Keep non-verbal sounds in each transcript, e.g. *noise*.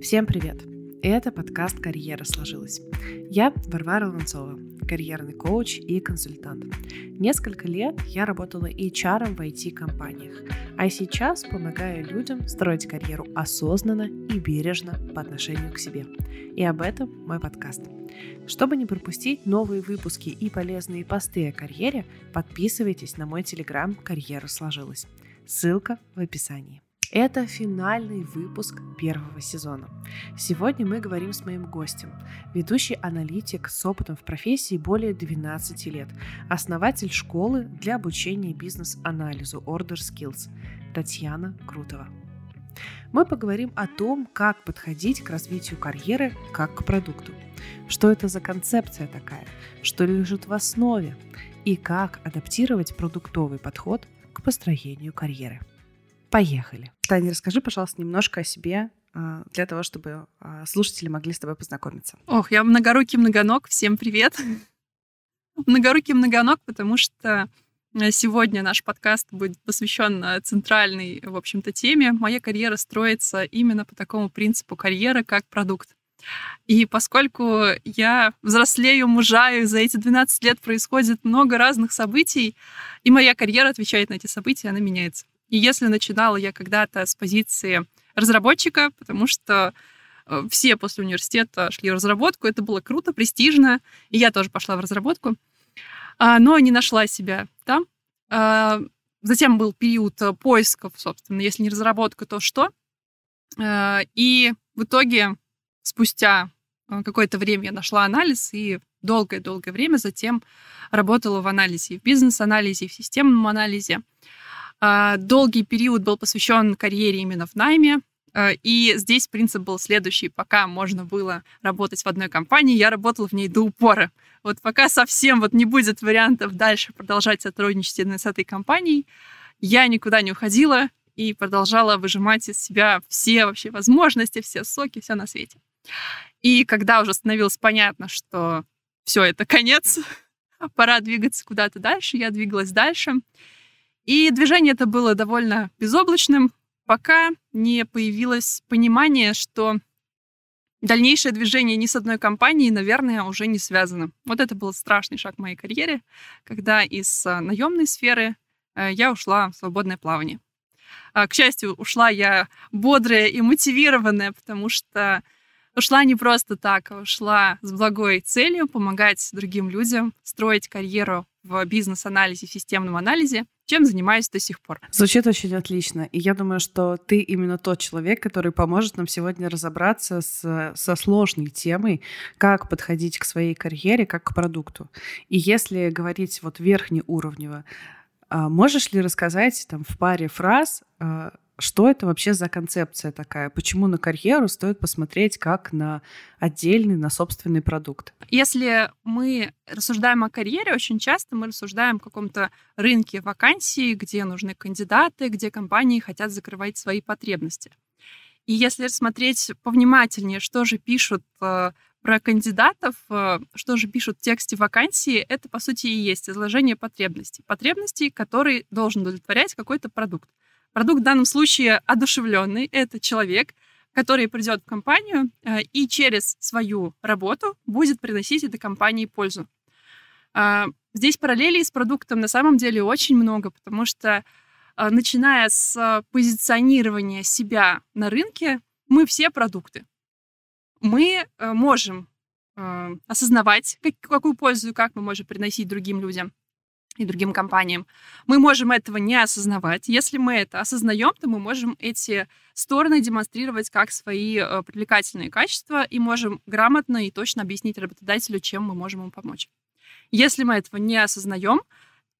Всем привет! Это подкаст «Карьера сложилась». Я Варвара Ланцова, карьерный коуч и консультант. Несколько лет я работала HR в IT-компаниях, а сейчас помогаю людям строить карьеру осознанно и бережно по отношению к себе. И об этом мой подкаст. Чтобы не пропустить новые выпуски и полезные посты о карьере, подписывайтесь на мой телеграм «Карьера сложилась». Ссылка в описании. Это финальный выпуск первого сезона. Сегодня мы говорим с моим гостем, ведущий аналитик с опытом в профессии более 12 лет, основатель школы для обучения бизнес-анализу Order Skills Татьяна Крутова. Мы поговорим о том, как подходить к развитию карьеры как к продукту. Что это за концепция такая, что лежит в основе и как адаптировать продуктовый подход к построению карьеры. Поехали. Таня, расскажи, пожалуйста, немножко о себе, а, для того, чтобы а, слушатели могли с тобой познакомиться. Ох, я многорукий многоног. Всем привет. *laughs* Многорукий многоног, потому что э, сегодня наш подкаст будет посвящен э, центральной, в общем-то, теме. Моя карьера строится именно по такому принципу карьера как продукт. И поскольку я взрослею, мужаю, за эти 12 лет происходит много разных событий, и моя карьера отвечает на эти события, она меняется. И если начинала я когда-то с позиции разработчика, потому что э, все после университета шли в разработку, это было круто, престижно, и я тоже пошла в разработку, а, но не нашла себя там. А, затем был период поисков, собственно, если не разработка, то что? А, и в итоге спустя э, какое-то время я нашла анализ и долгое-долгое время затем работала в анализе, в бизнес-анализе, в системном анализе. А, долгий период был посвящен карьере именно в найме, а, и здесь принцип был следующий. Пока можно было работать в одной компании, я работала в ней до упора. Вот пока совсем вот не будет вариантов дальше продолжать сотрудничать с этой компанией, я никуда не уходила и продолжала выжимать из себя все вообще возможности, все соки, все на свете. И когда уже становилось понятно, что все, это конец, *laughs* пора двигаться куда-то дальше, я двигалась дальше. И движение это было довольно безоблачным, пока не появилось понимание, что дальнейшее движение ни с одной компанией, наверное, уже не связано. Вот это был страшный шаг в моей карьере, когда из а, наемной сферы э, я ушла в свободное плавание. А, к счастью, ушла я бодрая и мотивированная, потому что ушла не просто так, а ушла с благой целью помогать другим людям строить карьеру в бизнес-анализе, в системном анализе, чем занимаюсь до сих пор. Звучит очень отлично. И я думаю, что ты именно тот человек, который поможет нам сегодня разобраться с, со сложной темой, как подходить к своей карьере, как к продукту. И если говорить вот верхнеуровнево, а можешь ли рассказать там в паре фраз, а, что это вообще за концепция такая? Почему на карьеру стоит посмотреть как на отдельный, на собственный продукт? Если мы рассуждаем о карьере, очень часто мы рассуждаем о каком-то рынке вакансий, где нужны кандидаты, где компании хотят закрывать свои потребности. И если смотреть повнимательнее, что же пишут э, про кандидатов, э, что же пишут в тексте вакансии, это, по сути, и есть изложение потребностей. Потребностей, которые должен удовлетворять какой-то продукт. Продукт в данном случае одушевленный. Это человек, который придет в компанию э, и через свою работу будет приносить этой компании пользу. Э, здесь параллелей с продуктом на самом деле очень много, потому что э, начиная с позиционирования себя на рынке, мы все продукты. Мы можем осознавать, какую пользу и как мы можем приносить другим людям и другим компаниям. Мы можем этого не осознавать. Если мы это осознаем, то мы можем эти стороны демонстрировать как свои э, привлекательные качества и можем грамотно и точно объяснить работодателю, чем мы можем ему помочь. Если мы этого не осознаем,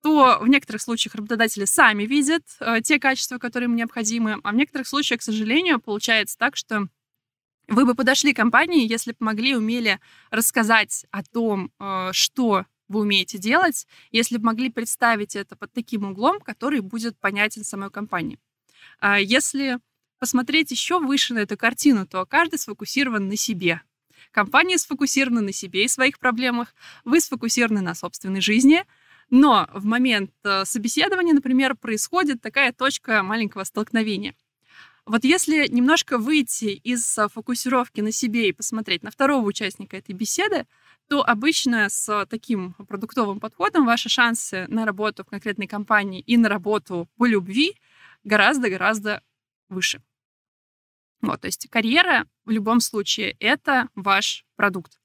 то в некоторых случаях работодатели сами видят э, те качества, которые им необходимы, а в некоторых случаях, к сожалению, получается так, что вы бы подошли к компании, если бы могли, умели рассказать о том, э, что вы умеете делать, если бы могли представить это под таким углом, который будет понятен самой компании. А если посмотреть еще выше на эту картину, то каждый сфокусирован на себе. Компания сфокусирована на себе и своих проблемах, вы сфокусированы на собственной жизни, но в момент э, собеседования, например, происходит такая точка маленького столкновения. Вот если немножко выйти из фокусировки на себе и посмотреть на второго участника этой беседы, то обычно с таким продуктовым подходом ваши шансы на работу в конкретной компании и на работу по любви гораздо-гораздо выше. Вот, то есть карьера в любом случае это ваш продукт.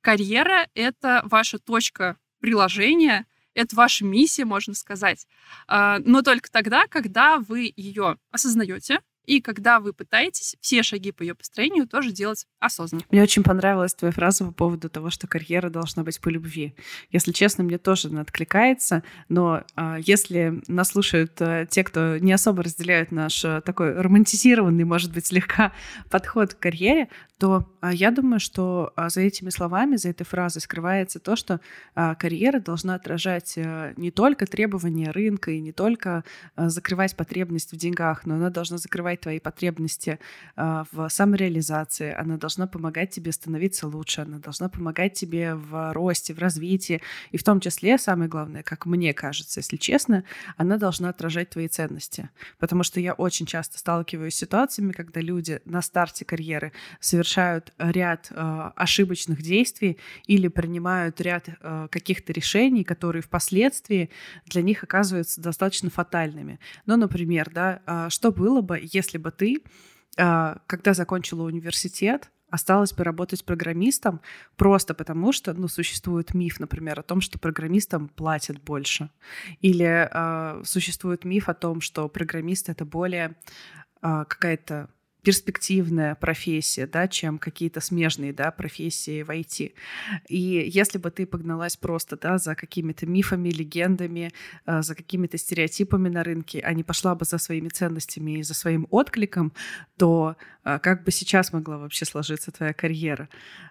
Карьера это ваша точка приложения, это ваша миссия, можно сказать. А, но только тогда, когда вы ее осознаете, и когда вы пытаетесь все шаги по ее построению тоже делать осознанно. Мне очень понравилась твоя фраза по поводу того, что карьера должна быть по любви. Если честно, мне тоже она откликается, но а, если нас слушают а, те, кто не особо разделяют наш а, такой романтизированный, может быть, слегка *laughs* подход к карьере, то а, я думаю, что а, за этими словами, за этой фразой скрывается то, что а, карьера должна отражать а, не только требования рынка и не только а, закрывать потребность в деньгах, но она должна закрывать твои потребности в самореализации, она должна помогать тебе становиться лучше, она должна помогать тебе в росте, в развитии, и в том числе, самое главное, как мне кажется, если честно, она должна отражать твои ценности. Потому что я очень часто сталкиваюсь с ситуациями, когда люди на старте карьеры совершают ряд э, ошибочных действий или принимают ряд э, каких-то решений, которые впоследствии для них оказываются достаточно фатальными. Ну, например, да, э, что было бы, если бы ты, а, когда закончила университет, осталась бы работать программистом просто потому, что ну, существует миф, например, о том, что программистам платят больше. Или э, существует миф о том, что программист — это более э, какая-то перспективная профессия, да, чем какие-то смежные, да, профессии в IT. И если бы ты погналась просто, да, за какими-то мифами, легендами, э, за какими-то стереотипами на рынке, а не пошла бы за своими ценностями и за своим откликом, то э, как бы сейчас могла вообще сложиться твоя карьера?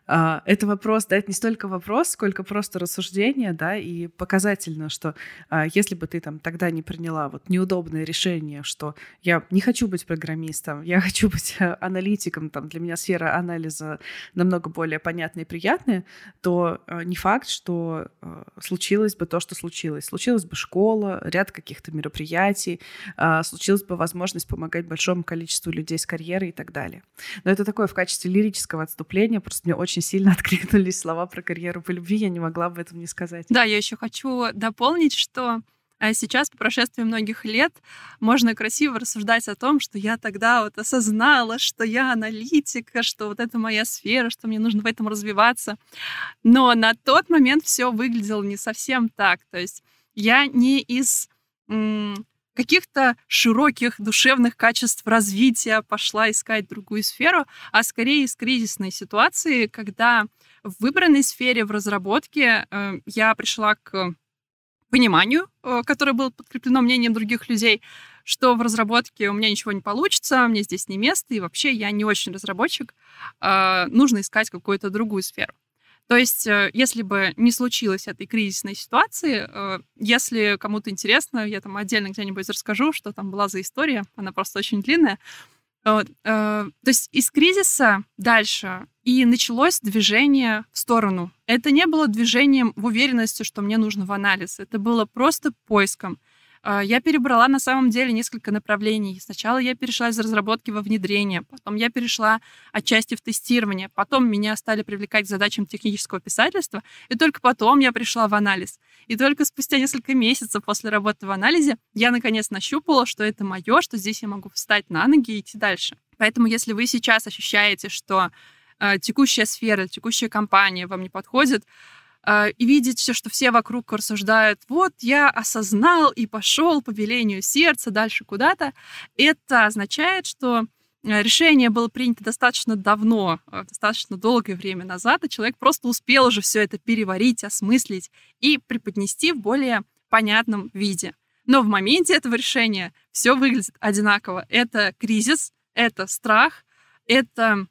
Э, это вопрос, да, это не столько вопрос, сколько просто рассуждение, да, и показательно, что если бы ты там тогда не приняла вот неудобное решение, что я не хочу быть программистом, я *laughs* хочу быть аналитиком, там для меня сфера анализа намного более понятная и приятная, то э, не факт, что э, случилось бы то, что случилось. Случилась бы школа, ряд каких-то мероприятий, э, случилась бы возможность помогать большому количеству людей с карьерой и так далее. Но это такое в качестве лирического отступления, просто мне очень сильно *laughs* откликнулись слова про карьеру по любви, я не могла об этом не сказать. Да, я еще хочу дополнить, что а сейчас, по прошествии многих лет, можно красиво рассуждать о том, что я тогда вот осознала, что я аналитика, что вот это моя сфера, что мне нужно в этом развиваться. Но на тот момент все выглядело не совсем так. То есть я не из каких-то широких душевных качеств развития пошла искать другую сферу, а скорее из кризисной ситуации, когда в выбранной сфере в разработке э, я пришла к пониманию, э, которое было подкреплено мнением других людей, что в разработке у меня ничего не получится, мне здесь не место, и вообще я не очень разработчик, а, нужно искать какую-то другую сферу. То есть, э, если бы не случилось этой кризисной ситуации, э, если кому-то интересно, я там отдельно где-нибудь расскажу, что там была за история, она просто очень длинная. Вот, то есть из кризиса дальше и началось движение в сторону. Это не было движением в уверенности, что мне нужно в анализ. Это было просто поиском. А, я перебрала на самом деле несколько направлений. Сначала я перешла из разработки во внедрение, потом я перешла отчасти в тестирование, потом меня стали привлекать к задачам технического писательства, и только потом я пришла в анализ. И только спустя несколько месяцев после работы в анализе я наконец нащупала, что это мое, что здесь я могу встать на ноги и идти дальше. Поэтому если вы сейчас ощущаете, что а, текущая сфера, текущая компания вам не подходит, а, и видите, что все вокруг рассуждают, вот я осознал и пошел по велению сердца дальше куда-то, это означает, что а, решение было принято достаточно давно, достаточно долгое время назад, и человек просто успел уже все это переварить, осмыслить и преподнести в более понятном виде. Но в моменте этого решения все выглядит одинаково. Это кризис, это страх, это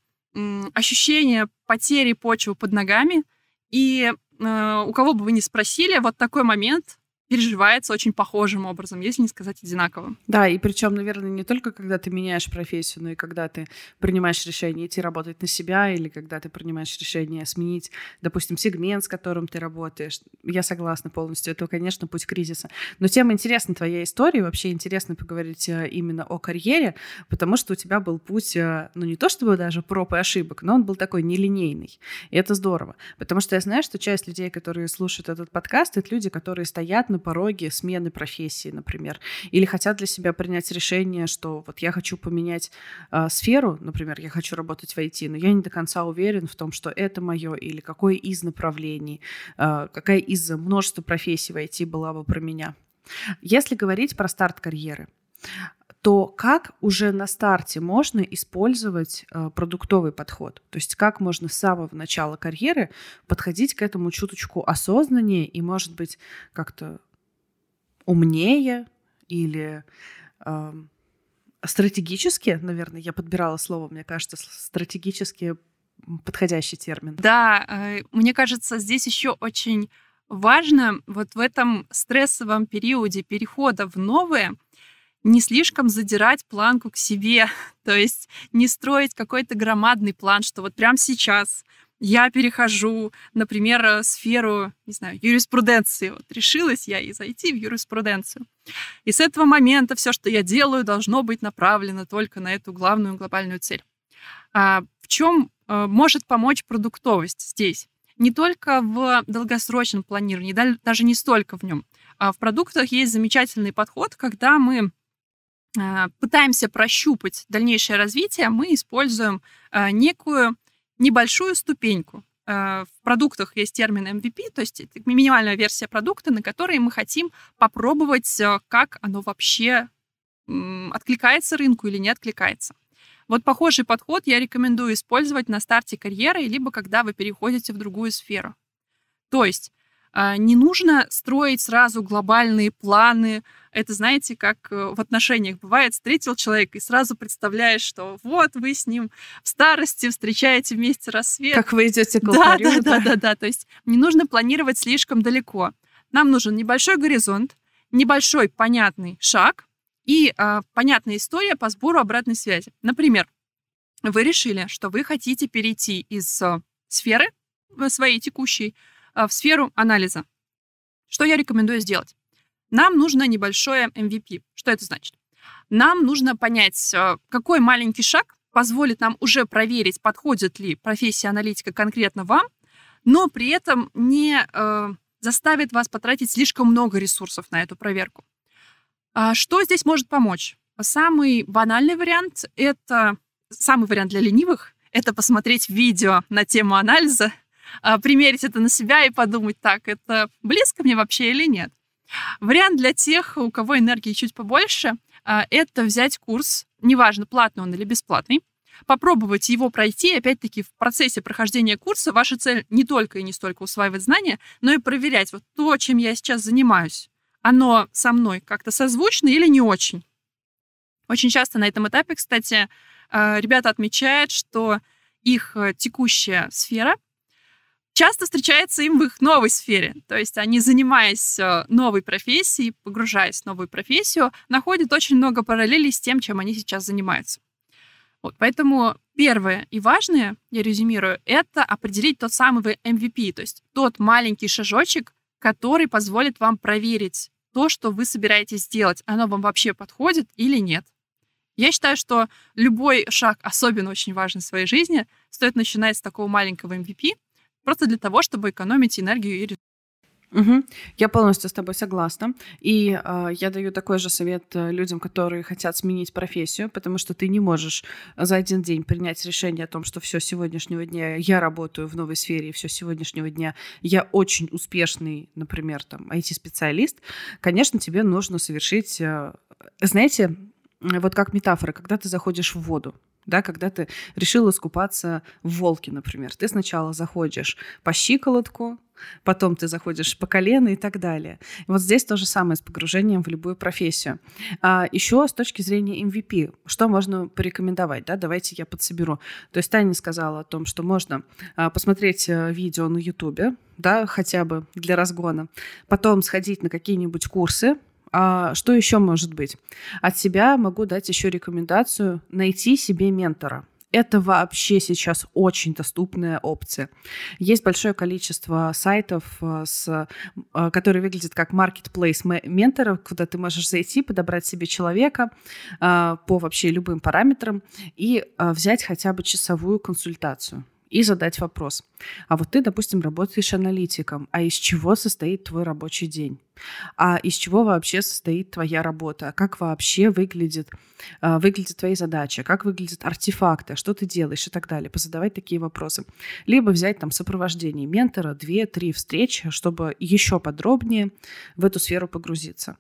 ощущение потери почвы под ногами. И э, у кого бы вы ни спросили, вот такой момент переживается очень похожим образом, если не сказать одинаковым. Да, и причем, наверное, не только когда ты меняешь профессию, но и когда ты принимаешь решение идти работать на себя, или когда ты принимаешь решение сменить, допустим, сегмент, с которым ты работаешь. Я согласна полностью. Это, конечно, путь кризиса. Но тем интересна твоя история, вообще интересно поговорить э, именно о карьере, потому что у тебя был путь, э, ну не то чтобы даже проб и ошибок, но он был такой нелинейный. И это здорово. Потому что я знаю, что часть людей, которые слушают этот подкаст, это люди, которые стоят пороге смены профессии, например, или хотят для себя принять решение, что вот я хочу поменять э, сферу, например, я хочу работать в IT, но я не до конца уверен в том, что это мое или какое из направлений, э, какая из множества профессий в IT была бы про меня. Если говорить про старт карьеры, то как уже на старте можно использовать э, продуктовый подход? То есть как можно с самого начала карьеры подходить к этому чуточку осознаннее и, может быть, как-то умнее или э, стратегически, наверное, я подбирала слово, мне кажется, стратегически подходящий термин. Да, э, мне кажется, здесь еще очень важно вот в этом стрессовом периоде перехода в новое не слишком задирать планку к себе, *laughs* то есть не строить какой-то громадный план, что вот прямо сейчас я перехожу, например, э, сферу, не знаю, юриспруденции. Вот решилась я и зайти в юриспруденцию. И с этого момента все, что я делаю, должно быть направлено только на эту главную глобальную цель. А в чем а, может помочь продуктовость здесь? Не только в долгосрочном планировании, даже не столько в нем. А в продуктах есть замечательный подход, когда мы а, пытаемся прощупать дальнейшее развитие, мы используем некую небольшую ступеньку. Э, в продуктах есть термин MVP, то есть минимальная версия продукта, на которой мы хотим попробовать, э, как оно вообще откликается рынку или не откликается. Вот похожий подход я рекомендую использовать на старте карьеры, либо когда вы переходите в другую сферу. То есть не нужно строить сразу глобальные планы. Это, знаете, как э, в отношениях бывает, встретил человека и сразу представляешь, что вот вы с ним в старости встречаете вместе рассвет. Как вы идете к. Да, да, да, да, да. То есть не нужно планировать слишком далеко. Нам нужен небольшой горизонт, небольшой понятный шаг и а, понятная история по сбору обратной связи. Например, вы решили, что вы хотите перейти из а, сферы э, своей текущей а, в сферу анализа. Что я рекомендую сделать? Нам нужно небольшое MVP. Что это значит? Нам нужно понять, а, какой маленький шаг позволит нам уже проверить, подходит ли профессия аналитика конкретно вам, но при этом не э, заставит вас потратить слишком много ресурсов на эту проверку. А что здесь может помочь? Самый банальный вариант — это самый вариант для ленивых — это посмотреть видео на тему анализа примерить это на себя и подумать, так, это близко мне вообще или нет. Вариант для тех, у кого энергии чуть побольше, а, это взять курс, неважно, платный он или бесплатный, попробовать его пройти. Опять-таки, в процессе прохождения курса ваша цель не только и не столько усваивать знания, но и проверять вот то, чем я сейчас занимаюсь. Оно со мной как-то созвучно или не очень. Очень часто на этом этапе, кстати, а, ребята отмечают, что их э, текущая сфера часто встречается им в их новой сфере. То есть они, занимаясь э, новой профессией, погружаясь в новую профессию, находят очень много параллелей с тем, чем они сейчас занимаются. Вот, поэтому первое и важное, я резюмирую, это определить тот самый MVP, то есть тот маленький шажочек, который позволит вам проверить то, что вы собираетесь сделать, оно вам вообще подходит или нет. Я считаю, что любой шаг, особенно очень важный в своей жизни, стоит начинать с такого маленького MVP, просто для того, чтобы экономить энергию и Угу. Я полностью с тобой согласна. И э, я даю такой же совет э, людям, которые хотят сменить профессию, потому что ты не можешь за один день принять решение о том, что все сегодняшнего дня я работаю в новой сфере, и все сегодняшнего дня я очень успешный, например, там, IT-специалист. Конечно, тебе нужно совершить, э, знаете, вот как метафора, когда ты заходишь в воду, да, когда ты решил искупаться в волке, например. Ты сначала заходишь по щиколотку, потом ты заходишь по колено и так далее. И вот здесь то же самое с погружением в любую профессию. А еще с точки зрения MVP, что можно порекомендовать, да, давайте я подсоберу. То есть Таня сказала о том, что можно а, посмотреть э, видео на YouTube, да, хотя бы для разгона. Потом сходить на какие-нибудь курсы, а что еще может быть? От себя могу дать еще рекомендацию найти себе ментора. Это вообще сейчас очень доступная опция. Есть большое количество сайтов, э, с, э, которые выглядят как marketplace менторов, куда ты можешь зайти, подобрать себе человека э, по вообще любым параметрам и взять хотя бы часовую консультацию и задать вопрос. А вот ты, допустим, работаешь аналитиком, а из чего состоит твой рабочий день? А из чего вообще состоит твоя работа? Как вообще выглядит, э, выглядит твои задачи? Как выглядят артефакты? Что ты делаешь и так далее? Позадавать такие вопросы. Либо взять там сопровождение ментора, две-три встречи, чтобы еще подробнее в эту сферу погрузиться.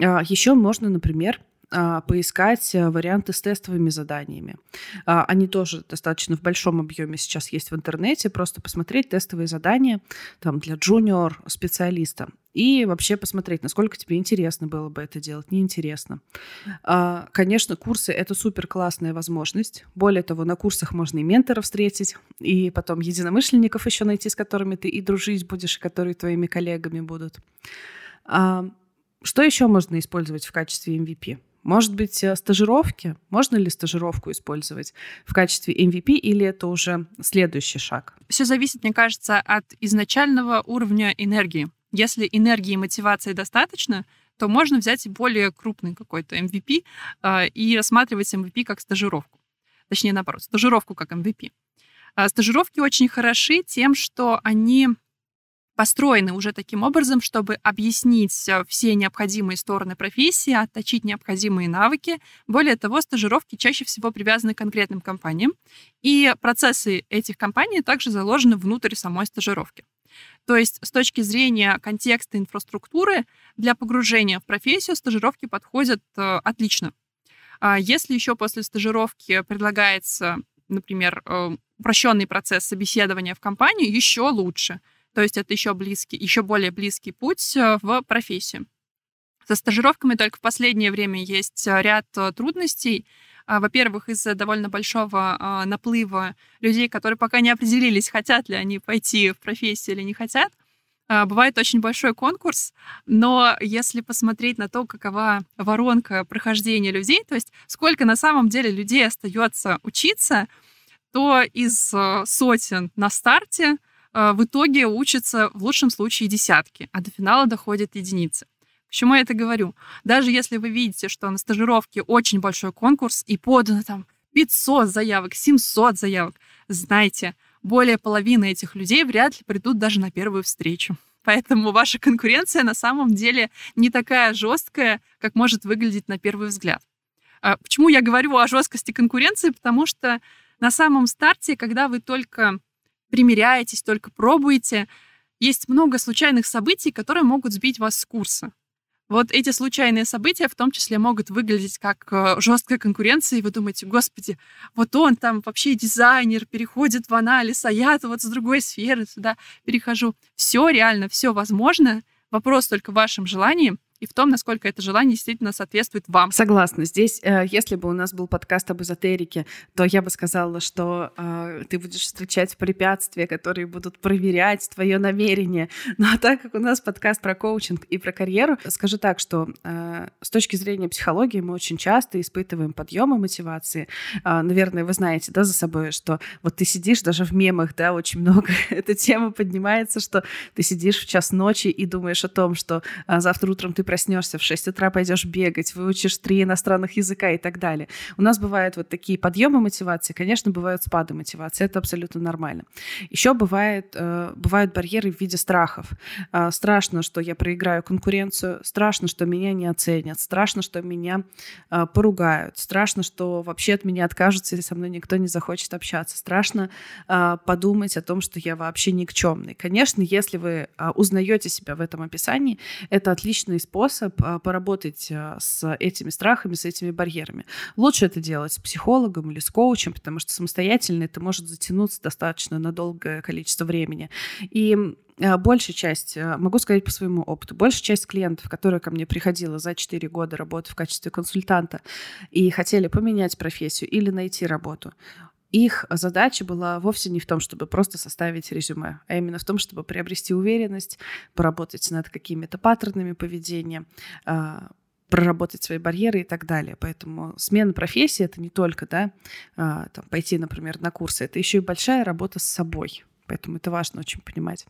А, еще можно, например, а, поискать э, варианты с тестовыми заданиями. А, они тоже достаточно в большом объеме сейчас есть в интернете. Просто посмотреть тестовые задания там, для джуниор специалиста и вообще посмотреть, насколько тебе интересно было бы это делать, неинтересно. А, конечно, курсы — это супер классная возможность. Более того, на курсах можно и ментора встретить, и потом единомышленников еще найти, с которыми ты и дружить будешь, и которые твоими коллегами будут. Что еще можно использовать в качестве MVP? Может быть, э, стажировки? Можно ли стажировку использовать в качестве MVP или это уже следующий шаг? Все зависит, мне кажется, от изначального уровня энергии. Если энергии и мотивации достаточно, то можно взять более крупный какой-то MVP э, и рассматривать MVP как стажировку. Точнее, наоборот, стажировку как MVP. Э, стажировки очень хороши тем, что они построены уже таким образом, чтобы объяснить э, все необходимые стороны профессии, отточить необходимые навыки. Более того, стажировки чаще всего привязаны к конкретным компаниям, и процессы этих компаний также заложены внутрь самой стажировки. То есть с точки зрения контекста инфраструктуры для погружения в профессию стажировки подходят э, отлично. А если еще после стажировки предлагается, например, э, упрощенный процесс собеседования в компанию, еще лучше – то есть это еще близкий, еще более близкий путь э, в профессию. Со стажировками только в последнее время есть э, ряд э, трудностей. А, во-первых, из-за довольно большого а, наплыва людей, которые пока не определились, хотят ли они пойти в профессию или не хотят. А, бывает очень большой конкурс, но если посмотреть на то, какова воронка прохождения людей, то есть сколько на самом деле людей остается учиться, то из сотен на старте в итоге учатся в лучшем случае десятки, а до финала доходят единицы. Почему я это говорю? Даже если вы видите, что на стажировке очень большой конкурс и подано там 500 заявок, 700 заявок, знайте, более половины этих людей вряд ли придут даже на первую встречу. Поэтому ваша конкуренция на самом деле не такая жесткая, как может выглядеть на первый взгляд. А почему я говорю о жесткости конкуренции? Потому что на самом старте, когда вы только примеряетесь, только пробуете. Есть много случайных событий, которые могут сбить вас с курса. Вот эти случайные события в том числе могут выглядеть как э, жесткая конкуренция, и вы думаете, господи, вот он там вообще дизайнер, переходит в анализ, а я вот с другой сферы сюда перехожу. Все реально, все возможно. Вопрос только в вашем желании — и в том, насколько это желание действительно соответствует вам. Согласна. Здесь, э, если бы у нас был подкаст об эзотерике, то я бы сказала, что э, ты будешь встречать препятствия, которые будут проверять твое намерение. Но ну, а так как у нас подкаст про коучинг и про карьеру, скажу так, что э, с точки зрения психологии мы очень часто испытываем подъемы мотивации. Наверное, вы знаете, да, за собой, что вот ты сидишь даже в мемах, да, очень много *laughs* эта тема поднимается, что ты сидишь в час ночи и думаешь о том, что завтра утром ты проснешься в 6 утра, пойдешь бегать, выучишь три иностранных языка и так далее. У нас бывают вот такие подъемы мотивации, конечно, бывают спады мотивации, это абсолютно нормально. Еще бывает, э, бывают барьеры в виде страхов. Э, страшно, что я проиграю конкуренцию, страшно, что меня не оценят, страшно, что меня э, поругают, страшно, что вообще от меня откажутся, или со мной никто не захочет общаться, страшно подумать о том, что я вообще никчемный. Конечно, если вы узнаете себя в этом описании, это отличный способ способ а, поработать а, с этими страхами, с этими барьерами. Лучше это делать с психологом или с коучем, потому что самостоятельно это может затянуться достаточно на долгое количество времени. И а, большая часть, могу сказать по своему опыту, большая часть клиентов, которые ко мне приходила за 4 года работы в качестве консультанта и хотели поменять профессию или найти работу, их задача была вовсе не в том, чтобы просто составить резюме, а именно в том, чтобы приобрести уверенность, поработать над какими-то паттернами поведения, а, проработать свои барьеры и так далее. Поэтому смена профессии — это не только да, а, там, пойти, например, на курсы, это еще и большая работа с собой. Поэтому это важно очень понимать.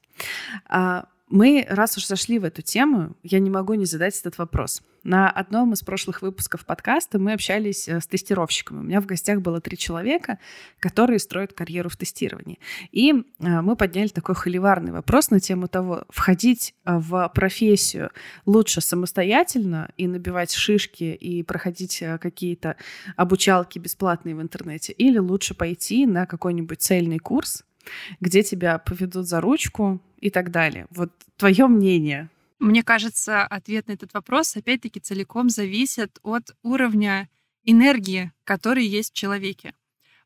Мы, раз уж зашли в эту тему, я не могу не задать этот вопрос. На одном из прошлых выпусков подкаста мы общались э, с тестировщиками. У меня в гостях было три человека, которые строят карьеру в тестировании. И э, мы подняли такой холиварный вопрос на тему того, входить э, в профессию лучше самостоятельно и набивать шишки и проходить какие-то обучалки бесплатные в интернете, или лучше пойти на какой-нибудь цельный курс, где тебя поведут за ручку и так далее. Вот твое мнение. Мне кажется, ответ на этот вопрос опять-таки целиком зависит от уровня энергии, который есть в человеке.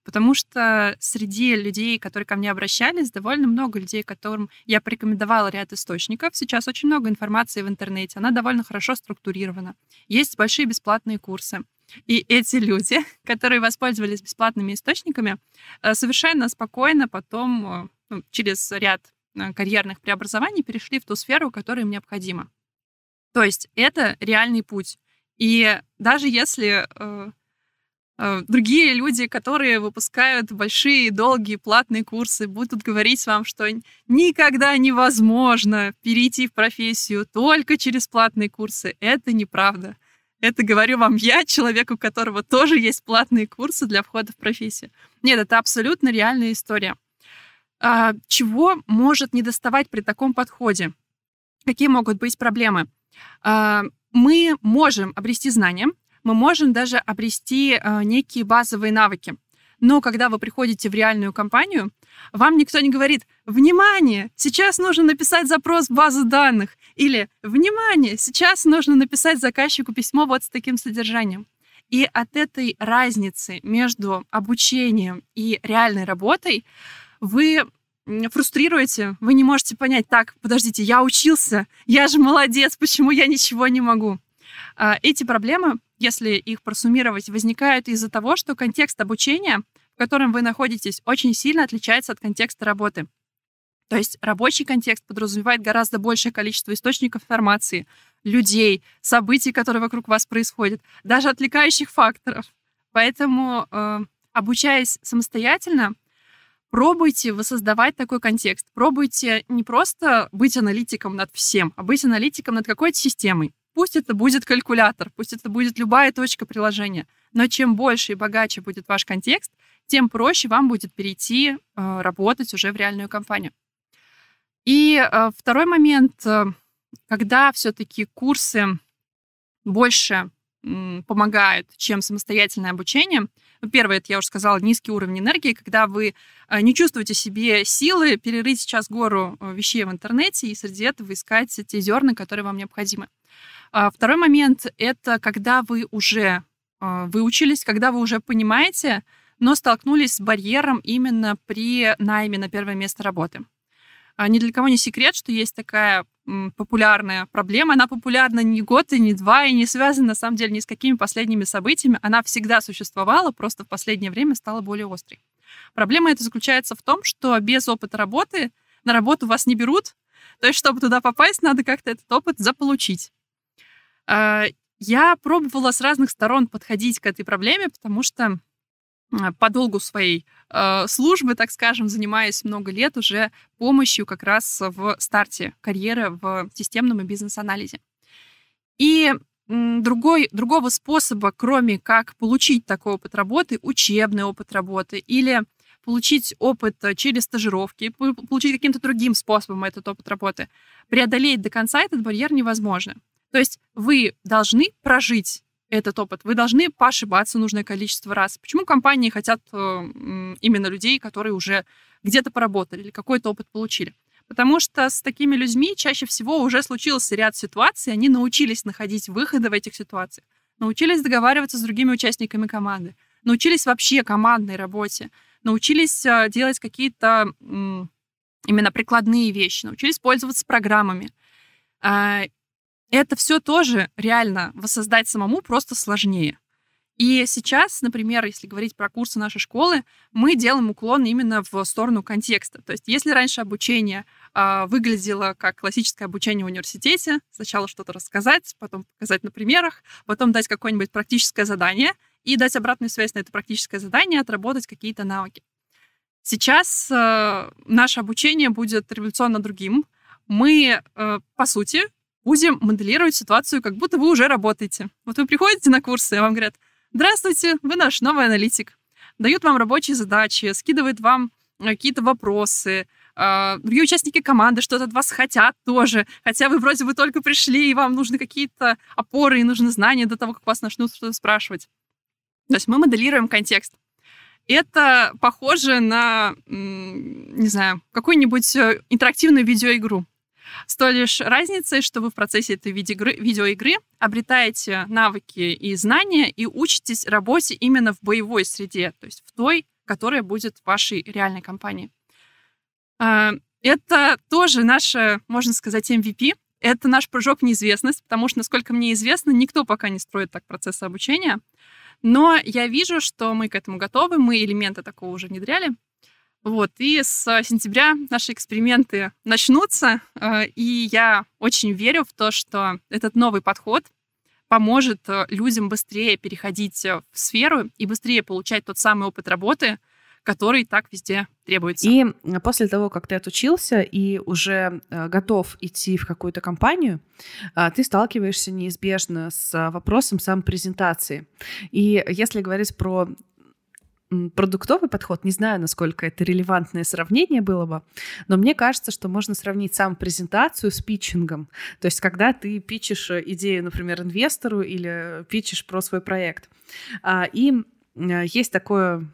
Потому что среди людей, которые ко мне обращались, довольно много людей, которым я порекомендовала ряд источников. Сейчас очень много информации в интернете, она довольно хорошо структурирована. Есть большие бесплатные курсы. И эти люди, *laughs* которые воспользовались бесплатными источниками, э, совершенно спокойно потом э, ну, через ряд карьерных преобразований перешли в ту сферу, которая им необходима. То есть это реальный путь. И даже если э, э, другие люди, которые выпускают большие, долгие, платные курсы, будут говорить вам, что никогда невозможно перейти в профессию только через платные курсы, это неправда. Это говорю вам я, человек, у которого тоже есть платные курсы для входа в профессию. Нет, это абсолютно реальная история. А, чего может не доставать при таком подходе? Какие могут быть проблемы? А, мы можем обрести знания, мы можем даже обрести а, некие базовые навыки. Но когда вы приходите в реальную компанию, вам никто не говорит «Внимание! Сейчас нужно написать запрос в базу данных» или «Внимание! Сейчас нужно написать заказчику письмо вот с таким содержанием». И от этой разницы между обучением и реальной работой вы фрустрируете, вы не можете понять, так, подождите, я учился, я же молодец, почему я ничего не могу? А, эти проблемы, если их просуммировать, возникают из-за того, что контекст обучения, в котором вы находитесь, очень сильно отличается от контекста работы. То есть рабочий контекст подразумевает гораздо большее количество источников информации, людей, событий, которые вокруг вас происходят, даже отвлекающих факторов. Поэтому, э, обучаясь самостоятельно, пробуйте воссоздавать такой контекст. Пробуйте не просто быть аналитиком над всем, а быть аналитиком над какой-то системой. Пусть это будет калькулятор, пусть это будет любая точка приложения, но чем больше и богаче будет ваш контекст, тем проще вам будет перейти э, работать уже в реальную компанию. И э, второй момент, э, когда все-таки курсы больше помогают, чем самостоятельное обучение. Ну, первое, это я уже сказала, низкий уровень энергии, когда вы не чувствуете себе силы перерыть сейчас гору вещей в интернете и среди этого искать те зерна, которые вам необходимы. А второй момент — это когда вы уже а, выучились, когда вы уже понимаете, но столкнулись с барьером именно при найме на первое место работы. А, ни для кого не секрет, что есть такая популярная проблема. Она популярна не год и не два, и не связана, на самом деле, ни с какими последними событиями. Она всегда существовала, просто в последнее время стала более острой. Проблема эта заключается в том, что без опыта работы на работу вас не берут, то есть, чтобы туда попасть, надо как-то этот опыт заполучить. А, я пробовала с разных сторон подходить к этой проблеме, потому что по долгу своей э, службы, так скажем, занимаюсь много лет уже помощью как раз в старте карьеры в системном и бизнес-анализе. И другой, другого способа, кроме как получить такой опыт работы, учебный опыт работы или получить опыт через стажировки, получить каким-то другим способом этот опыт работы, преодолеть до конца этот барьер невозможно. То есть вы должны прожить этот опыт. Вы должны поошибаться нужное количество раз. Почему компании хотят э, именно людей, которые уже где-то поработали или какой-то опыт получили? Потому что с такими людьми чаще всего уже случился ряд ситуаций, они научились находить выходы в этих ситуациях, научились договариваться с другими участниками команды, научились вообще командной работе, научились э, делать какие-то именно прикладные вещи, научились пользоваться программами. А, это все тоже реально воссоздать самому просто сложнее. И сейчас, например, если говорить про курсы нашей школы, мы делаем уклон именно в сторону контекста. То есть если раньше обучение э, выглядело как классическое обучение в университете, сначала что-то рассказать, потом показать на примерах, потом дать какое-нибудь практическое задание и дать обратную связь на это практическое задание, отработать какие-то навыки. Сейчас э, наше обучение будет революционно другим. Мы, э, по сути, будем моделировать ситуацию, как будто вы уже работаете. Вот вы приходите на курсы, и вам говорят, здравствуйте, вы наш новый аналитик. Дают вам рабочие задачи, скидывают вам э, какие-то вопросы, э, другие участники команды что-то от вас хотят тоже, хотя вы вроде бы только пришли, и вам нужны какие-то опоры и нужны знания до того, как вас начнут что-то спрашивать. То есть мы моделируем контекст. Это похоже на, не знаю, какую-нибудь э, интерактивную видеоигру. С той лишь разницей, что вы в процессе этой видеоигры, видеоигры обретаете навыки и знания и учитесь работе именно в боевой среде, то есть в той, которая будет вашей реальной компании. А, это тоже наша, можно сказать, MVP. Это наш прыжок в неизвестность, потому что, насколько мне известно, никто пока не строит так процессы обучения. Но я вижу, что мы к этому готовы, мы элементы такого уже внедряли. Вот, и с сентября наши эксперименты начнутся, э, и я очень верю в то, что этот новый подход поможет э, людям быстрее переходить э, в сферу и быстрее получать тот самый опыт работы, который так везде требуется. И после того, как ты отучился и уже готов идти в какую-то компанию, ты сталкиваешься неизбежно с вопросом самопрезентации. И если говорить про продуктовый подход, не знаю, насколько это релевантное сравнение было бы, но мне кажется, что можно сравнить сам презентацию с питчингом. То есть, когда ты питчишь идею, например, инвестору или питчишь про свой проект. А, и есть такое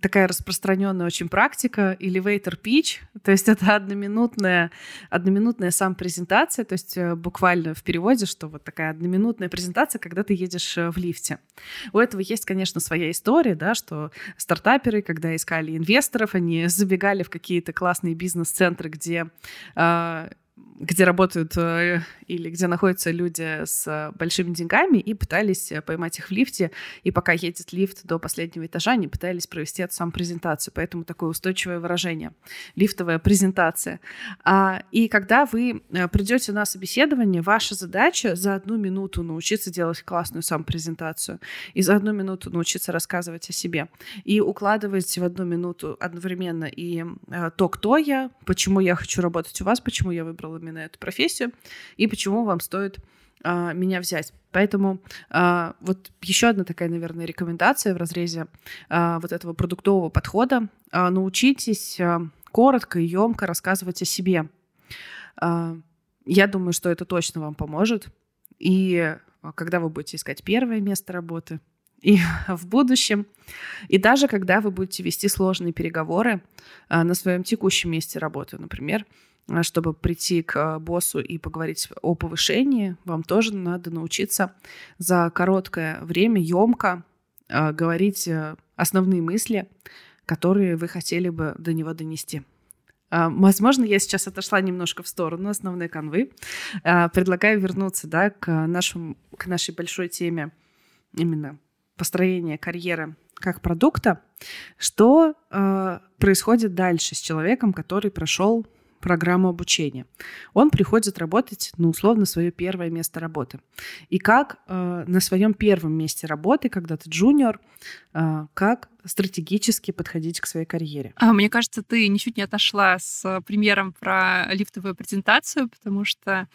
такая распространенная очень практика, elevator pitch, то есть это одноминутная, одноминутная сам презентация, то есть э, буквально в переводе, что вот такая одноминутная презентация, когда ты едешь э, в лифте. У этого есть, конечно, своя история, да, что стартаперы, когда искали инвесторов, они *laughs* забегали в какие-то классные бизнес-центры, где э, где работают э, или где находятся люди с большими деньгами, и пытались э, поймать их в лифте. И пока едет лифт до последнего этажа, они пытались провести эту самую презентацию. Поэтому такое устойчивое выражение — лифтовая презентация. А, и когда вы э, придете на собеседование, ваша задача за одну минуту научиться делать классную самопрезентацию и за одну минуту научиться рассказывать о себе. И укладывать в одну минуту одновременно и то, кто я, почему я хочу работать у вас, почему я выбрала именно эту профессию и почему вам стоит а, меня взять. Поэтому а, вот еще одна такая, наверное, рекомендация в разрезе а, вот этого продуктового подхода. А, научитесь а, коротко и емко рассказывать о себе. А, я думаю, что это точно вам поможет. И а, когда вы будете искать первое место работы, и *laughs* в будущем, и даже когда вы будете вести сложные переговоры а, на своем текущем месте работы, например, а, чтобы прийти к а, боссу и поговорить о повышении, вам тоже надо научиться за короткое время емко говорить основные мысли, которые вы хотели бы до него донести. Возможно, я сейчас отошла немножко в сторону основной канвы. Предлагаю вернуться да, к, нашему, к нашей большой теме именно построения карьеры как продукта. Что происходит дальше с человеком, который прошел программу обучения. Он приходит работать, ну, условно, свое первое место работы. И как э, на своем первом месте работы, когда ты джуниор, э, как стратегически подходить к своей карьере? А, мне кажется, ты ничуть не отошла с примером про лифтовую презентацию, потому что э,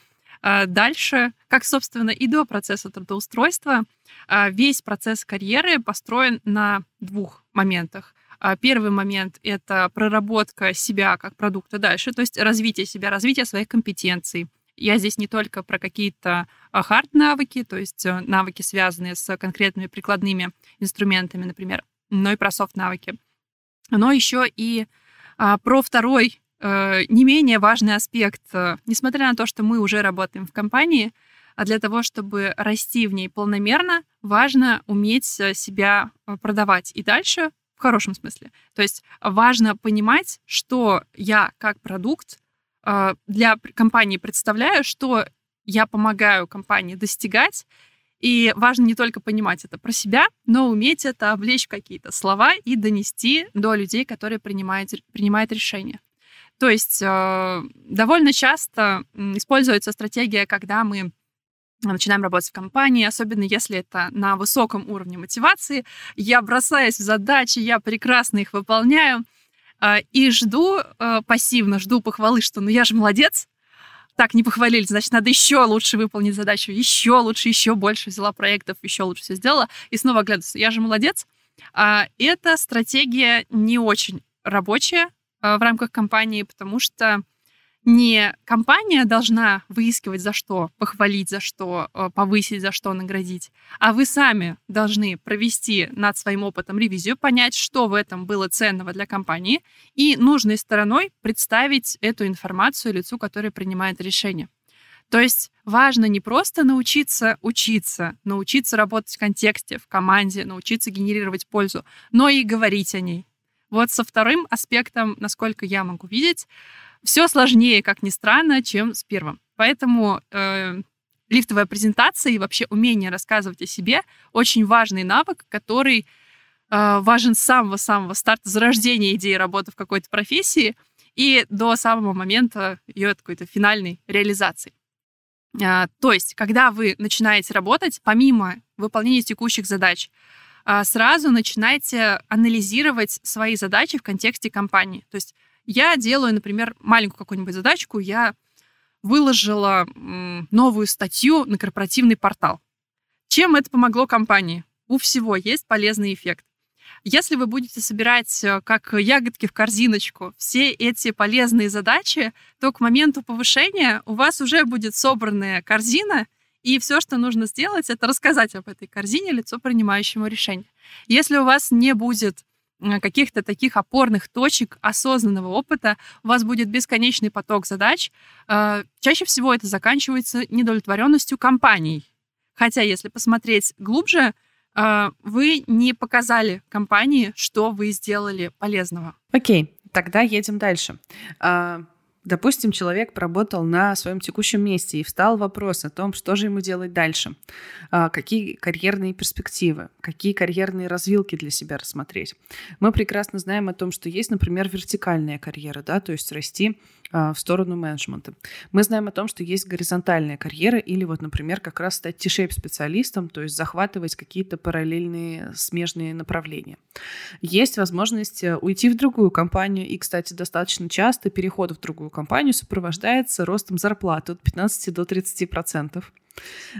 Дальше, как, собственно, и до процесса трудоустройства, э, весь процесс карьеры построен на двух моментах. А, первый момент — это проработка себя как продукта дальше, то есть развитие себя, развитие своих компетенций. Я здесь не только про какие-то хард-навыки, то есть э, навыки, связанные с конкретными прикладными инструментами, например, но и про софт-навыки. Но еще и а, про второй не менее важный аспект. Несмотря на то, что мы уже работаем в компании, а для того, чтобы расти в ней полномерно, важно уметь себя э, продавать и дальше в хорошем смысле. То есть важно понимать, что я как продукт э, для компании представляю, что я помогаю компании достигать, И важно не только понимать это про себя, но уметь это облечь в какие-то слова и донести до людей, которые принимают, принимают решения. То есть э, довольно часто используется стратегия, когда мы начинаем работать в компании, особенно если это на высоком уровне мотивации. Я бросаюсь в задачи, я прекрасно их выполняю э, и жду э, пассивно, жду похвалы, что ну я же молодец, так, не похвалили, значит, надо еще лучше выполнить задачу, еще лучше, еще больше взяла проектов, еще лучше все сделала, и снова оглядываться, я же молодец. А, эта стратегия не очень рабочая в рамках компании, потому что не компания должна выискивать за что, похвалить за что, э, повысить за что, наградить, а вы сами должны провести над своим опытом ревизию, понять, что в этом было ценного для компании, и нужной стороной представить эту информацию лицу, который принимает решение. То есть важно не просто научиться учиться, научиться работать в контексте, в команде, научиться генерировать пользу, но и говорить о ней. Вот со вторым аспектом, насколько я могу видеть, все сложнее, как ни странно, чем с первым. Поэтому э, лифтовая презентация и вообще умение рассказывать о себе очень важный навык, который э, важен с самого-самого старта зарождения идеи работы в какой-то профессии и до самого момента ее какой-то финальной реализации. Э, то есть, когда вы начинаете работать, помимо выполнения текущих задач, сразу начинайте анализировать свои задачи в контексте компании. То есть я делаю, например, маленькую какую-нибудь задачку, я выложила новую статью на корпоративный портал. Чем это помогло компании? У всего есть полезный эффект. Если вы будете собирать э, как ягодки в корзиночку все эти полезные задачи, то к моменту повышения у вас уже будет собранная корзина, и все, что нужно сделать, это рассказать об этой корзине лицу принимающему решение. Если у вас не будет Э, каких-то таких опорных точек осознанного опыта, у вас будет бесконечный поток задач. Э, чаще всего это заканчивается недовлетворенностью компаний. Хотя, если посмотреть глубже, э, вы не показали компании, что вы сделали полезного. Окей, тогда едем дальше. Допустим, человек поработал на своем текущем месте и встал вопрос о том, что же ему делать дальше, а, какие карьерные перспективы, какие карьерные развилки для себя рассмотреть. Мы прекрасно знаем о том, что есть, например, вертикальная карьера, да, то есть расти в сторону менеджмента. Мы знаем о том, что есть горизонтальная карьера или вот, например, как раз стать T-shape специалистом, то есть захватывать какие-то параллельные смежные направления. Есть возможность э, уйти в другую компанию, и, кстати, достаточно часто переход в другую компанию сопровождается ростом зарплаты от 15 до 30 процентов.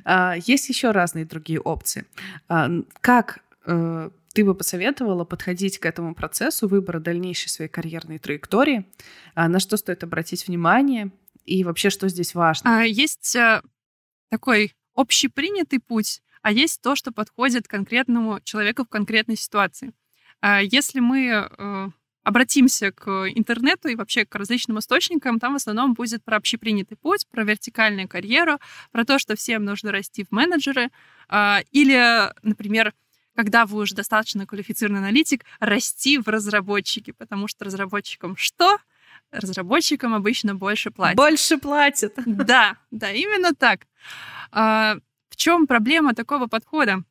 А, есть еще разные другие опции. А, как э, ты бы посоветовала подходить к этому процессу выбора дальнейшей своей карьерной траектории? А, на что стоит обратить внимание? И вообще, что здесь важно? А, есть э, такой общепринятый путь, а есть то, что подходит конкретному человеку в конкретной ситуации. А, если мы э, обратимся к интернету и вообще к различным источникам, там в основном будет про общепринятый путь, про вертикальную карьеру, про то, что всем нужно расти в менеджеры, или, например, когда вы уже достаточно квалифицированный аналитик, расти в разработчики, потому что разработчикам что? Разработчикам обычно больше платят. Больше платят. Да, да, именно так. А, в чем проблема такого подхода?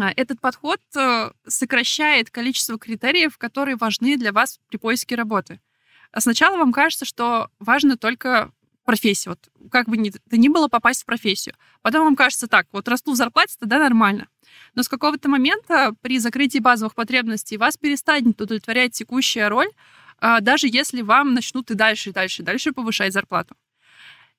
А, этот подход э, сокращает количество критериев, которые важны для вас при поиске работы. А сначала вам кажется, что важно только профессия. Вот как бы ни, то ни было попасть в профессию. Потом вам кажется так, вот расту в зарплате, тогда нормально. Но с какого-то момента при закрытии базовых потребностей вас перестанет удовлетворять текущая роль, а, даже если вам начнут и дальше, и дальше, и дальше повышать зарплату.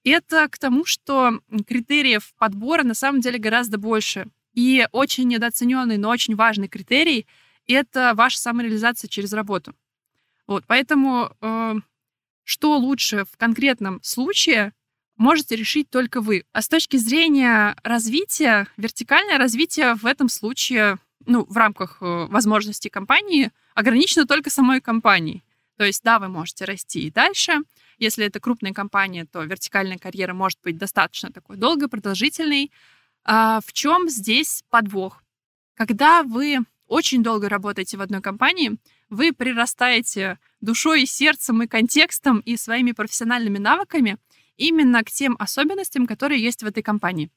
Это к тому, что критериев подбора на самом деле гораздо больше. И очень недооцененный, но очень важный критерий — это ваша самореализация через работу. Вот, поэтому э, что лучше в конкретном случае, можете решить только вы. А с точки зрения развития, вертикальное развитие в этом случае, ну, в рамках э, возможностей компании, ограничено только самой компанией. То есть, да, вы можете расти и дальше. Если это крупная компания, то вертикальная карьера может быть достаточно такой долгой, продолжительной. А в чем здесь подвох? Когда вы очень долго работаете в одной компании, вы прирастаете душой и сердцем и контекстом и своими профессиональными навыками именно к тем особенностям, которые есть в этой компании.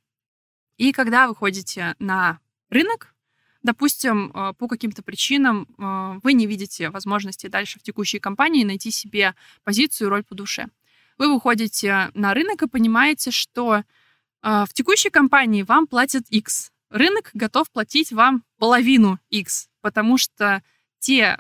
И когда вы ходите на рынок, допустим, э, по каким-то причинам э, вы не видите возможности дальше в текущей компании найти себе позицию роль по душе. Вы выходите на рынок и понимаете, что в текущей компании вам платят X. Рынок готов платить вам половину X, потому что те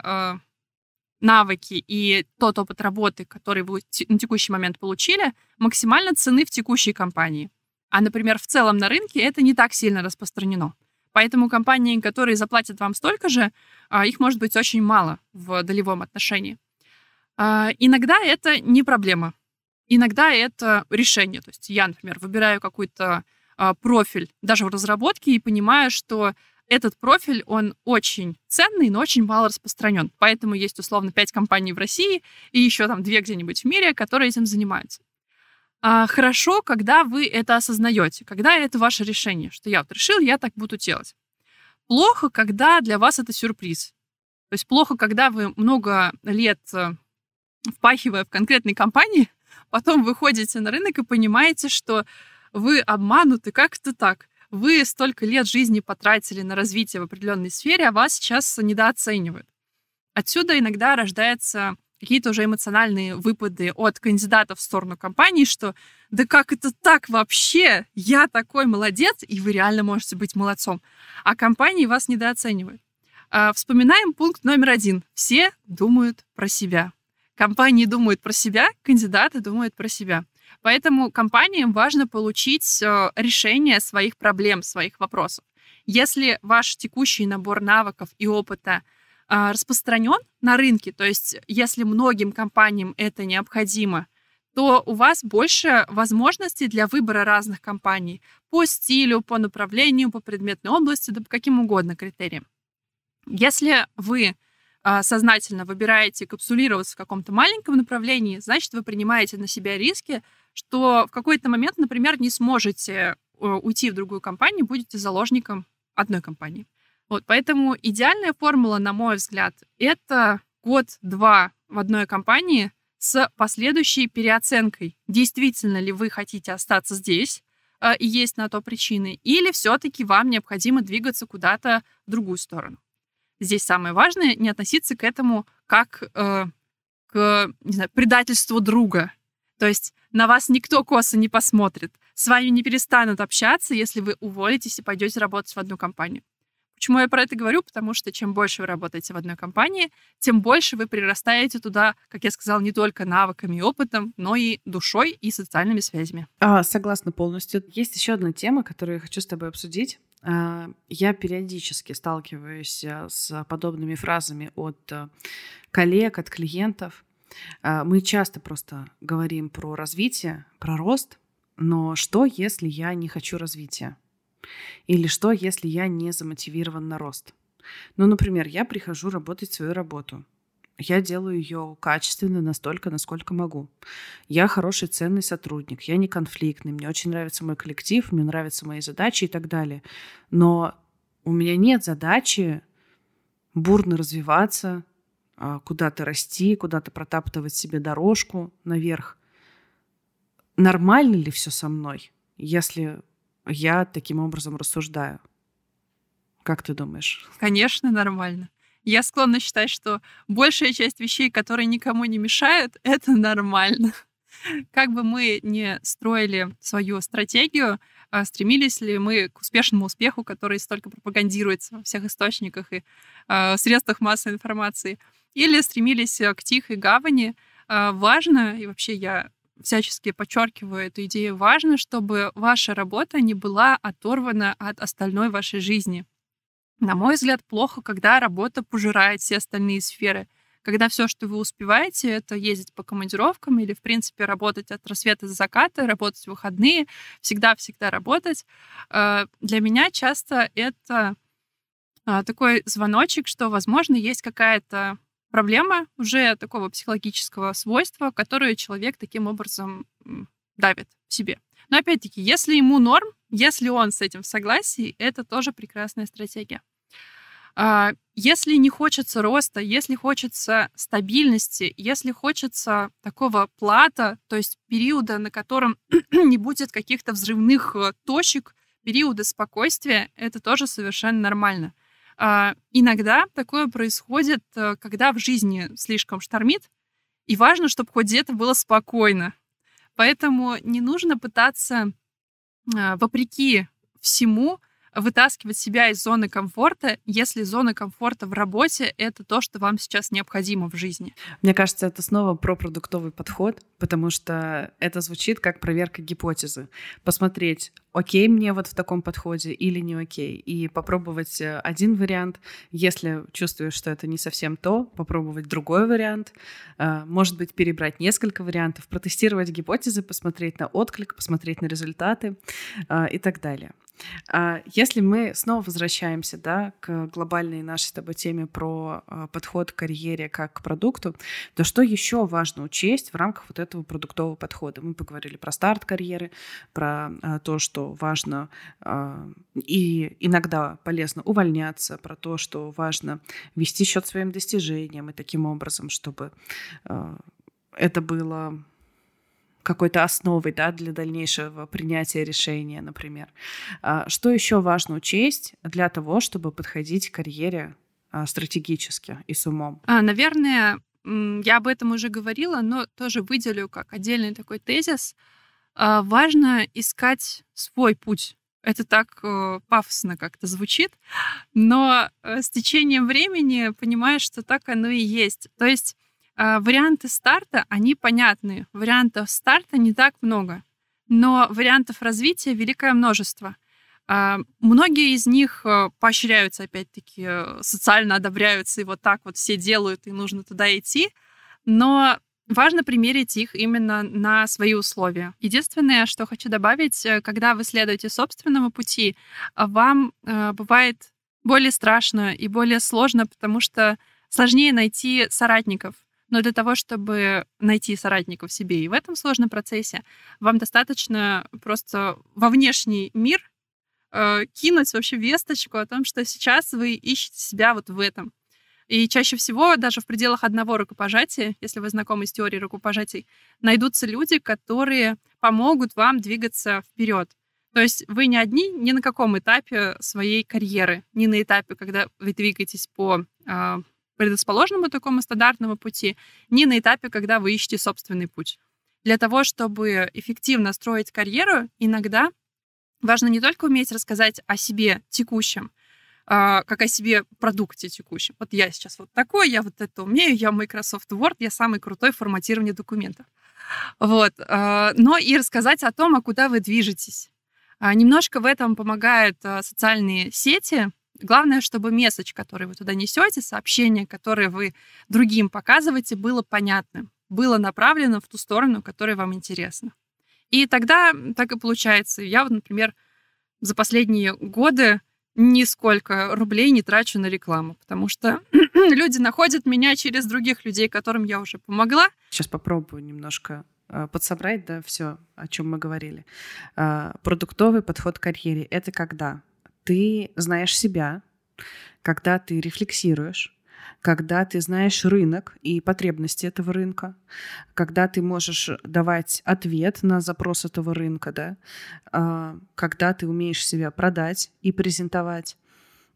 навыки и тот опыт работы, который вы на текущий момент получили, максимально цены в текущей компании. А, например, в целом на рынке это не так сильно распространено. Поэтому компании, которые заплатят вам столько же, а, их может быть очень мало в долевом отношении. А, иногда это не проблема. Иногда это решение. То есть я, например, выбираю какой-то а, профиль даже в разработке и понимаю, что этот профиль, он очень ценный, но очень мало распространен. Поэтому есть условно пять компаний в России и еще там две где-нибудь в мире, которые этим занимаются. А хорошо, когда вы это осознаете, когда это ваше решение, что я вот решил, я так буду делать. Плохо, когда для вас это сюрприз. То есть плохо, когда вы много лет э, впахивая в конкретной компании, *laughs* потом выходите на рынок и понимаете, что вы обмануты, как это так? Вы столько лет жизни потратили на развитие в определенной сфере, а вас сейчас недооценивают. Отсюда иногда рождаются какие-то уже эмоциональные выпады от кандидатов в сторону компании, что да как это так вообще? Я такой молодец, и вы реально можете быть молодцом. А компании вас недооценивают. А, вспоминаем пункт номер один. Все думают про себя. Компании думают про себя, кандидаты думают про себя. Поэтому компаниям важно получить э, решение своих проблем, своих вопросов. Если ваш текущий набор навыков и опыта э, распространен на рынке, то есть если многим компаниям это необходимо, то у вас больше возможностей для выбора разных компаний по стилю, по направлению, по предметной области, да по каким угодно критериям. Если вы э, сознательно выбираете капсулироваться в каком-то маленьком направлении, значит, вы принимаете на себя риски, что в какой-то момент, например, не сможете э, уйти в другую компанию, будете заложником одной компании. Вот, поэтому идеальная формула, на мой взгляд, это год-два в одной компании с последующей переоценкой. Действительно ли вы хотите остаться здесь, э, и есть на то причины, или все-таки вам необходимо двигаться куда-то в другую сторону. Здесь самое важное не относиться к этому как э, к не знаю, предательству друга. То есть на вас никто косо не посмотрит. С вами не перестанут общаться, если вы уволитесь и пойдете работать в одну компанию. Почему я про это говорю? Потому что чем больше вы работаете в одной компании, тем больше вы прирастаете туда, как я сказала, не только навыками и опытом, но и душой и социальными связями. А, согласна полностью. Есть еще одна тема, которую я хочу с тобой обсудить. А, я периодически сталкиваюсь э, с подобными фразами от э, коллег, от клиентов. А, мы часто просто говорим про развитие, про рост, но что, если я не хочу развития? Или что, если я не замотивирован на рост? Ну, например, я прихожу работать свою работу. Я делаю ее качественно настолько, насколько могу. Я хороший, ценный сотрудник, я не конфликтный, мне очень нравится мой коллектив, мне нравятся мои задачи и так далее. Но у меня нет задачи бурно развиваться, куда-то расти, куда-то протаптывать себе дорожку наверх. Нормально ли все со мной, если я таким образом рассуждаю? Как ты думаешь? Конечно, нормально. Я склонна считать, что большая часть вещей, которые никому не мешают, *laughs* это нормально. Как бы мы не строили свою стратегию, а стремились ли мы к успешному успеху, который столько пропагандируется во всех источниках и э, средствах массовой информации – или стремились э, к тихой гавани. А, важно, и вообще я всячески подчеркиваю эту идею, важно, чтобы ваша работа не была оторвана от остальной вашей жизни. На мой взгляд, плохо, когда работа пожирает все остальные сферы. Когда все, что вы успеваете, это ездить по командировкам или, в принципе, работать от рассвета до заката, работать в выходные, всегда-всегда работать. А, для меня часто это а, такой звоночек, что, возможно, есть какая-то проблема уже такого психологического свойства, которое человек таким образом давит в себе. Но опять-таки, если ему норм, если он с этим в согласии, это тоже прекрасная стратегия. А, если не хочется роста, если хочется стабильности, если хочется такого плата, то есть периода, на котором *clears throat* не будет каких-то взрывных э, точек, периоды спокойствия — это тоже совершенно нормально. А, иногда такое происходит, э, когда в жизни слишком штормит, и важно, чтобы хоть где-то было спокойно. Поэтому не нужно пытаться, а, вопреки всему, вытаскивать себя из зоны комфорта, если зона комфорта в работе — это то, что вам сейчас необходимо в жизни. Мне кажется, это снова про продуктовый подход, потому что это звучит как проверка гипотезы. Посмотреть, окей мне вот в таком подходе или не окей, и попробовать э, один вариант. Если чувствуешь, что это не совсем то, попробовать другой вариант. Э, может быть, перебрать несколько вариантов, протестировать гипотезы, посмотреть на отклик, посмотреть на результаты э, и так далее. А если мы снова возвращаемся да, к глобальной нашей с тобой теме про подход к карьере как к продукту, то что еще важно учесть в рамках вот этого продуктового подхода? Мы поговорили про старт карьеры, про а, то, что важно и иногда полезно увольняться, про то, что важно вести счет своим достижениям и таким образом, чтобы это было какой-то основой да, для дальнейшего принятия решения, например. А, что еще важно учесть для того, чтобы подходить к карьере стратегически и с умом? А, наверное, я об этом уже говорила, но тоже выделю как отдельный такой тезис. Важно искать свой путь. Это так э, пафосно как-то звучит, но э, с течением времени понимаешь, что так оно и есть. То есть а, варианты старта, они понятны. Вариантов старта не так много, но вариантов развития великое множество. А, многие из них э, поощряются, опять-таки, э, социально одобряются, и вот так вот все делают, и нужно туда идти. Но важно примерить их именно на свои условия. Единственное, что хочу добавить, э, когда вы следуете собственному пути, вам бывает более страшно и более сложно, потому что сложнее найти соратников, но для того, чтобы найти соратников себе и в этом сложном процессе, вам достаточно просто во внешний мир э, кинуть вообще весточку о том, что сейчас вы ищете себя вот в этом. И чаще всего даже в пределах одного рукопожатия, если вы знакомы с теорией рукопожатий, найдутся люди, которые помогут вам двигаться вперед. То есть вы не одни ни на каком этапе своей карьеры, ни на этапе, когда вы двигаетесь по э, предрасположенному такому стандартному пути, ни на этапе, когда вы ищете собственный путь. Для того, чтобы эффективно строить карьеру, иногда важно не только уметь рассказать о себе текущем, а, как о себе продукте текущем. Вот я сейчас вот такой, я вот это умею, я Microsoft Word, я самый крутой в форматировании документов. Вот. А, но и рассказать о том, а куда вы движетесь. Немножко в этом помогают социальные сети, Главное, чтобы месседж, который вы туда несете, сообщение, которое вы другим показываете, было понятным, было направлено в ту сторону, которая вам интересна. И тогда так и получается. Я вот, например, за последние годы нисколько рублей не трачу на рекламу, потому что *clears throat* люди находят меня через других людей, которым я уже помогла. Сейчас попробую немножко э, подсобрать, да, все, о чем мы говорили. Э, продуктовый подход к карьере — это когда ты знаешь себя, когда ты рефлексируешь, когда ты знаешь рынок и потребности этого рынка, когда ты можешь давать ответ на запрос этого рынка, да, а, когда ты умеешь себя продать и презентовать,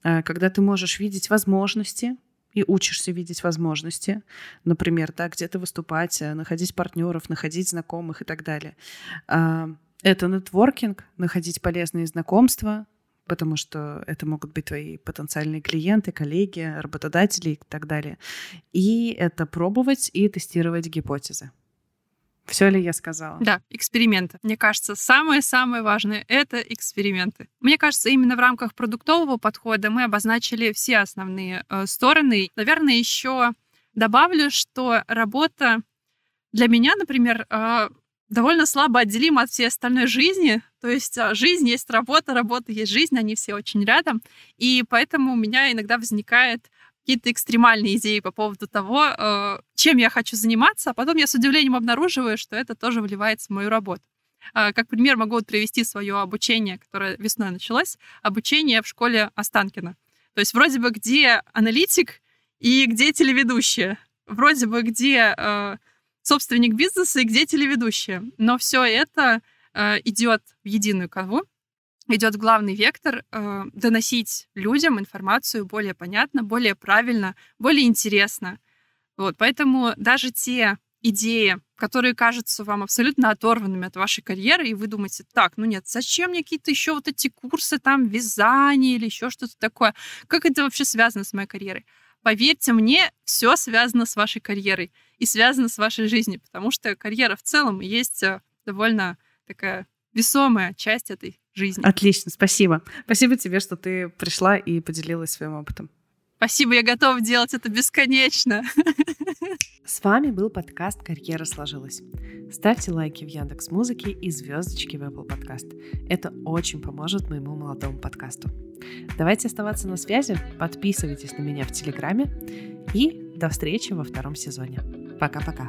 а, когда ты можешь видеть возможности и учишься видеть возможности, например, да, где-то выступать, э, находить партнеров, находить знакомых и так далее. А, это нетворкинг, находить полезные знакомства, потому что это могут быть твои потенциальные клиенты, коллеги, работодатели и так далее. И это пробовать и тестировать гипотезы. Все ли я сказала? Да, эксперименты. Мне кажется, самое-самое важное — это эксперименты. Мне кажется, именно в рамках продуктового подхода мы обозначили все основные э, стороны. Наверное, еще добавлю, что работа для меня, например, э, довольно слабо отделима от всей остальной жизни. То есть а, жизнь есть работа, работа есть жизнь, они все очень рядом. И поэтому у меня иногда возникает какие-то экстремальные идеи по поводу того, э, чем я хочу заниматься, а потом я с удивлением обнаруживаю, что это тоже вливается в мою работу. А, как пример могу привести свое обучение, которое весной началось, обучение в школе Останкина. То есть вроде бы где аналитик и где телеведущая. Вроде бы где э, собственник бизнеса и где телеведущая. Но все это э, идет в единую канву. идет главный вектор э, доносить людям информацию более понятно, более правильно, более интересно. Вот, поэтому даже те идеи, которые кажутся вам абсолютно оторванными от вашей карьеры, и вы думаете, так, ну нет, зачем мне какие-то еще вот эти курсы там вязания или еще что-то такое? Как это вообще связано с моей карьерой? Поверьте мне, все связано с вашей карьерой и связано с вашей жизнью, потому что карьера в целом есть э, довольно такая весомая часть этой жизни. Отлично, спасибо. Спасибо тебе, что ты пришла и поделилась своим опытом. Спасибо, я готова делать это бесконечно. С вами был подкаст «Карьера сложилась». Ставьте лайки в Яндекс Музыке и звездочки в Apple Podcast. Это очень поможет моему молодому подкасту. Давайте оставаться на связи, подписывайтесь на меня в Телеграме и до встречи во втором сезоне. Пока-пока.